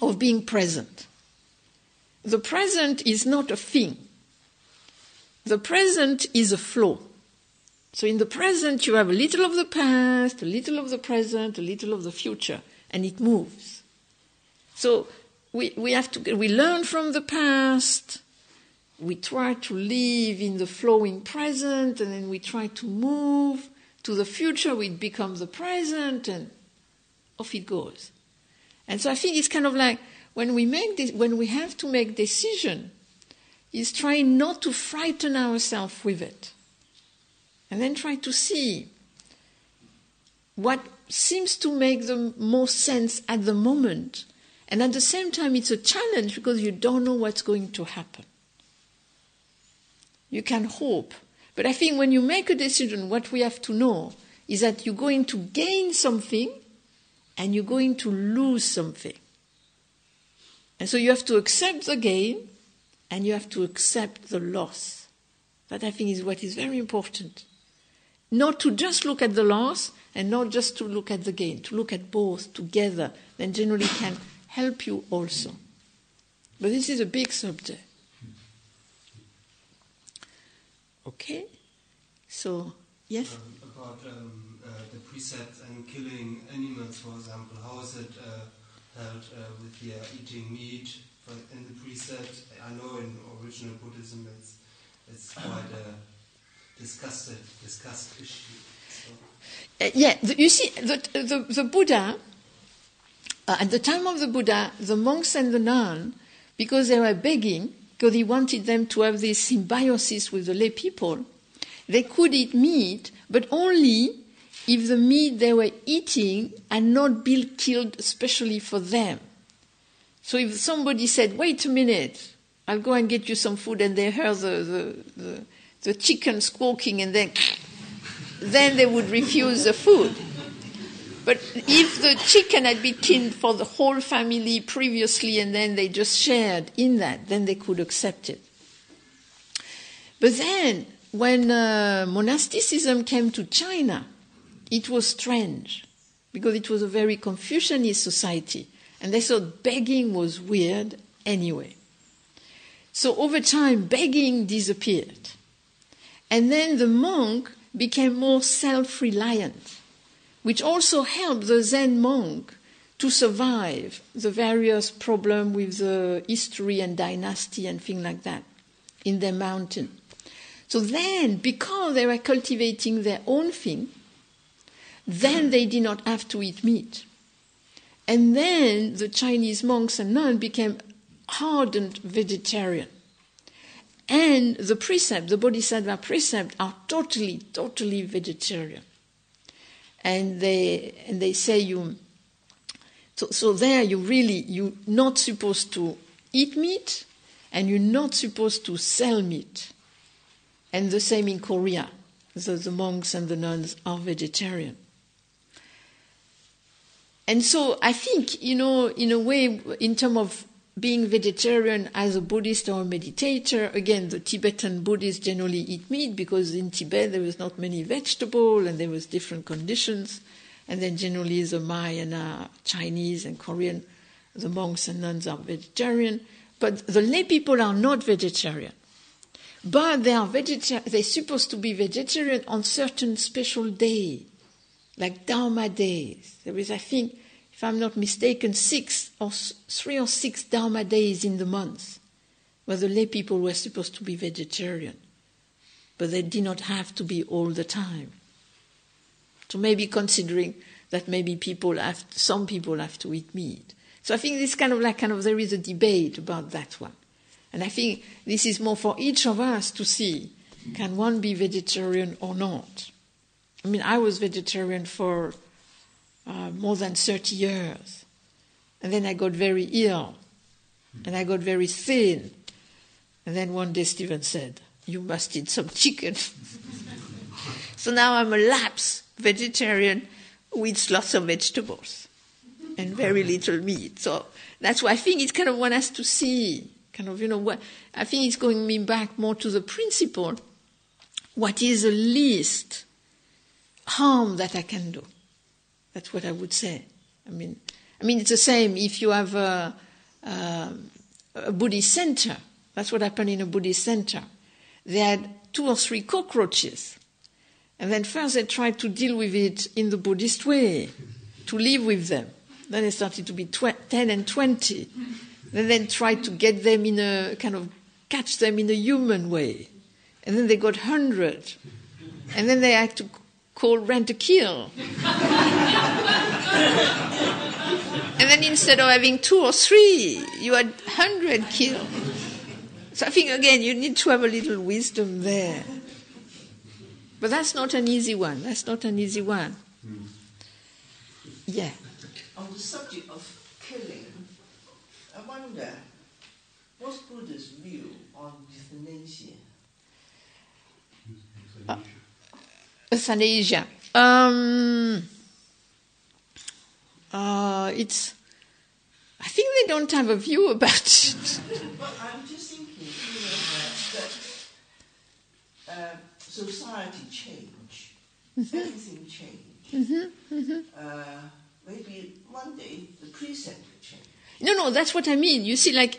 of being present. The present is not a thing. The present is a flow. So in the present, you have a little of the past, a little of the present, a little of the future and it moves. So we, we have to, we learn from the past, we try to live in the flowing present, and then we try to move to the future, we become the present, and off it goes. And so I think it's kind of like when we make this, when we have to make decision, is trying not to frighten ourselves with it, and then try to see what seems to make the most sense at the moment. And at the same time, it's a challenge because you don't know what's going to happen. You can hope. But I think when you make a decision, what we have to know is that you're going to gain something and you're going to lose something. And so you have to accept the gain and you have to accept the loss. That I think is what is very important. Not to just look at the loss, and not just to look at the gain, to look at both together, then generally can help you also. But this is a big subject. Okay? So, yes? Um, about um, uh, the precepts and killing animals, for example, how is it uh, held uh, with the eating meat for, in the precepts? I know in original Buddhism it's, it's quite a discussed, discussed issue. So. Uh, yeah, the, you see, the, the, the Buddha, uh, at the time of the Buddha, the monks and the nuns, because they were begging, because he wanted them to have this symbiosis with the lay people, they could eat meat, but only if the meat they were eating had not been killed especially for them. So if somebody said, wait a minute, I'll go and get you some food, and they heard the, the, the, the chicken squawking, and then then they would refuse the food. But if the chicken had been killed for the whole family previously and then they just shared in that, then they could accept it. But then, when uh, monasticism came to China, it was strange because it was a very Confucianist society and they thought begging was weird anyway. So over time, begging disappeared. And then the monk became more self reliant, which also helped the Zen monk to survive the various problems with the history and dynasty and things like that in their mountain. So then, because they were cultivating their own thing, then they did not have to eat meat. And then the Chinese monks and nuns became hardened vegetarian. And the precept, the Bodhisattva precept, are totally, totally vegetarian. And they and they say you. So, so there you really you're not supposed to eat meat, and you're not supposed to sell meat. And the same in Korea. So the monks and the nuns are vegetarian. And so I think, you know, in a way, in terms of being vegetarian as a Buddhist or a meditator, again, the Tibetan Buddhists generally eat meat because in Tibet there was not many vegetables and there was different conditions. And then generally the Mahayana are uh, Chinese and Korean, the monks and nuns are vegetarian. But the lay people are not vegetarian. but they are vegetarian. They're supposed to be vegetarian on certain special day, like Dharma days. There is, I think, if I'm not mistaken, six or three or six Dharma days in the month where the lay people were supposed to be vegetarian, but they did not have to be all the time. So maybe considering that maybe people have, some people have to eat meat. So I think this kind of like kind of there is a debate about that one. And I think this is more for each of us to see can one be vegetarian or not. I mean, I was vegetarian for uh, more than 30 years. And then I got very ill. And I got very thin. And then one day Stephen said, You must eat some chicken. so now I'm a lapsed vegetarian with lots of vegetables and very little meat. So that's why I think it's kind of one has to see, kind of, you know, what I think it's going me back more to the principle what is the least harm that I can do. That's what I would say. I mean, I mean, it's the same if you have a, um, a, a Buddhist center. That's what happened in a Buddhist center. They had two or three cockroaches. And then first they tried to deal with it in the Buddhist way, to live with them. Then they started to be tw- 10 and 20. Then they tried to get them in a kind of catch them in a human way. And then they got 100. And then they had to call Rentokil. and then instead of having two or three, you had 100 killed. So I think again, you need to have a little wisdom there. But that's not an easy one. That's not an easy one. Yeah. On the subject of killing, I wonder, what's Buddha's view on euthanasia? Euthanasia. Um, uh, it's. I think they don't have a view about it. But I'm just thinking, you know, that uh, society change, everything change. Uh, maybe one day the precept will change. No, no, that's what I mean. You see, like,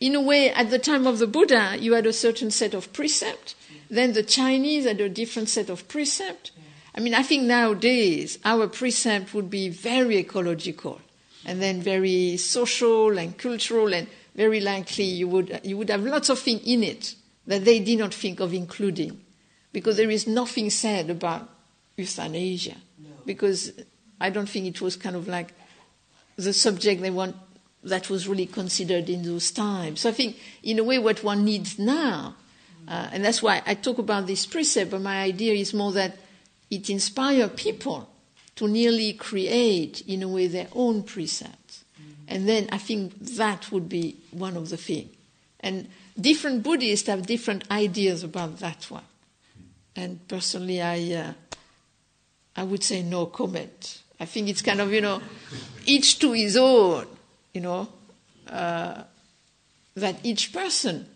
in a way, at the time of the Buddha, you had a certain set of precept. Then the Chinese had a different set of precept. I mean, I think nowadays our precept would be very ecological, and then very social and cultural, and very likely you would you would have lots of things in it that they did not think of including, because there is nothing said about euthanasia, because I don't think it was kind of like the subject they want that was really considered in those times. So I think, in a way, what one needs now, uh, and that's why I talk about this precept, but my idea is more that it inspires people to nearly create, in a way, their own precepts. And then I think that would be one of the things. And different Buddhists have different ideas about that one. And personally, I, uh, I would say no comment. I think it's kind of, you know, each to his own, you know, uh, that each person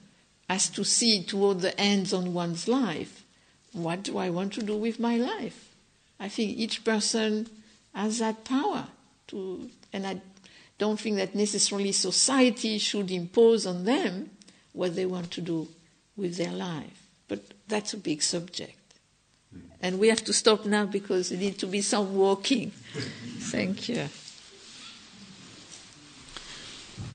has to see toward the ends on one's life. What do I want to do with my life? I think each person has that power to, and I don't think that necessarily society should impose on them what they want to do with their life. But that's a big subject. And we have to stop now because there need to be some walking. Thank you.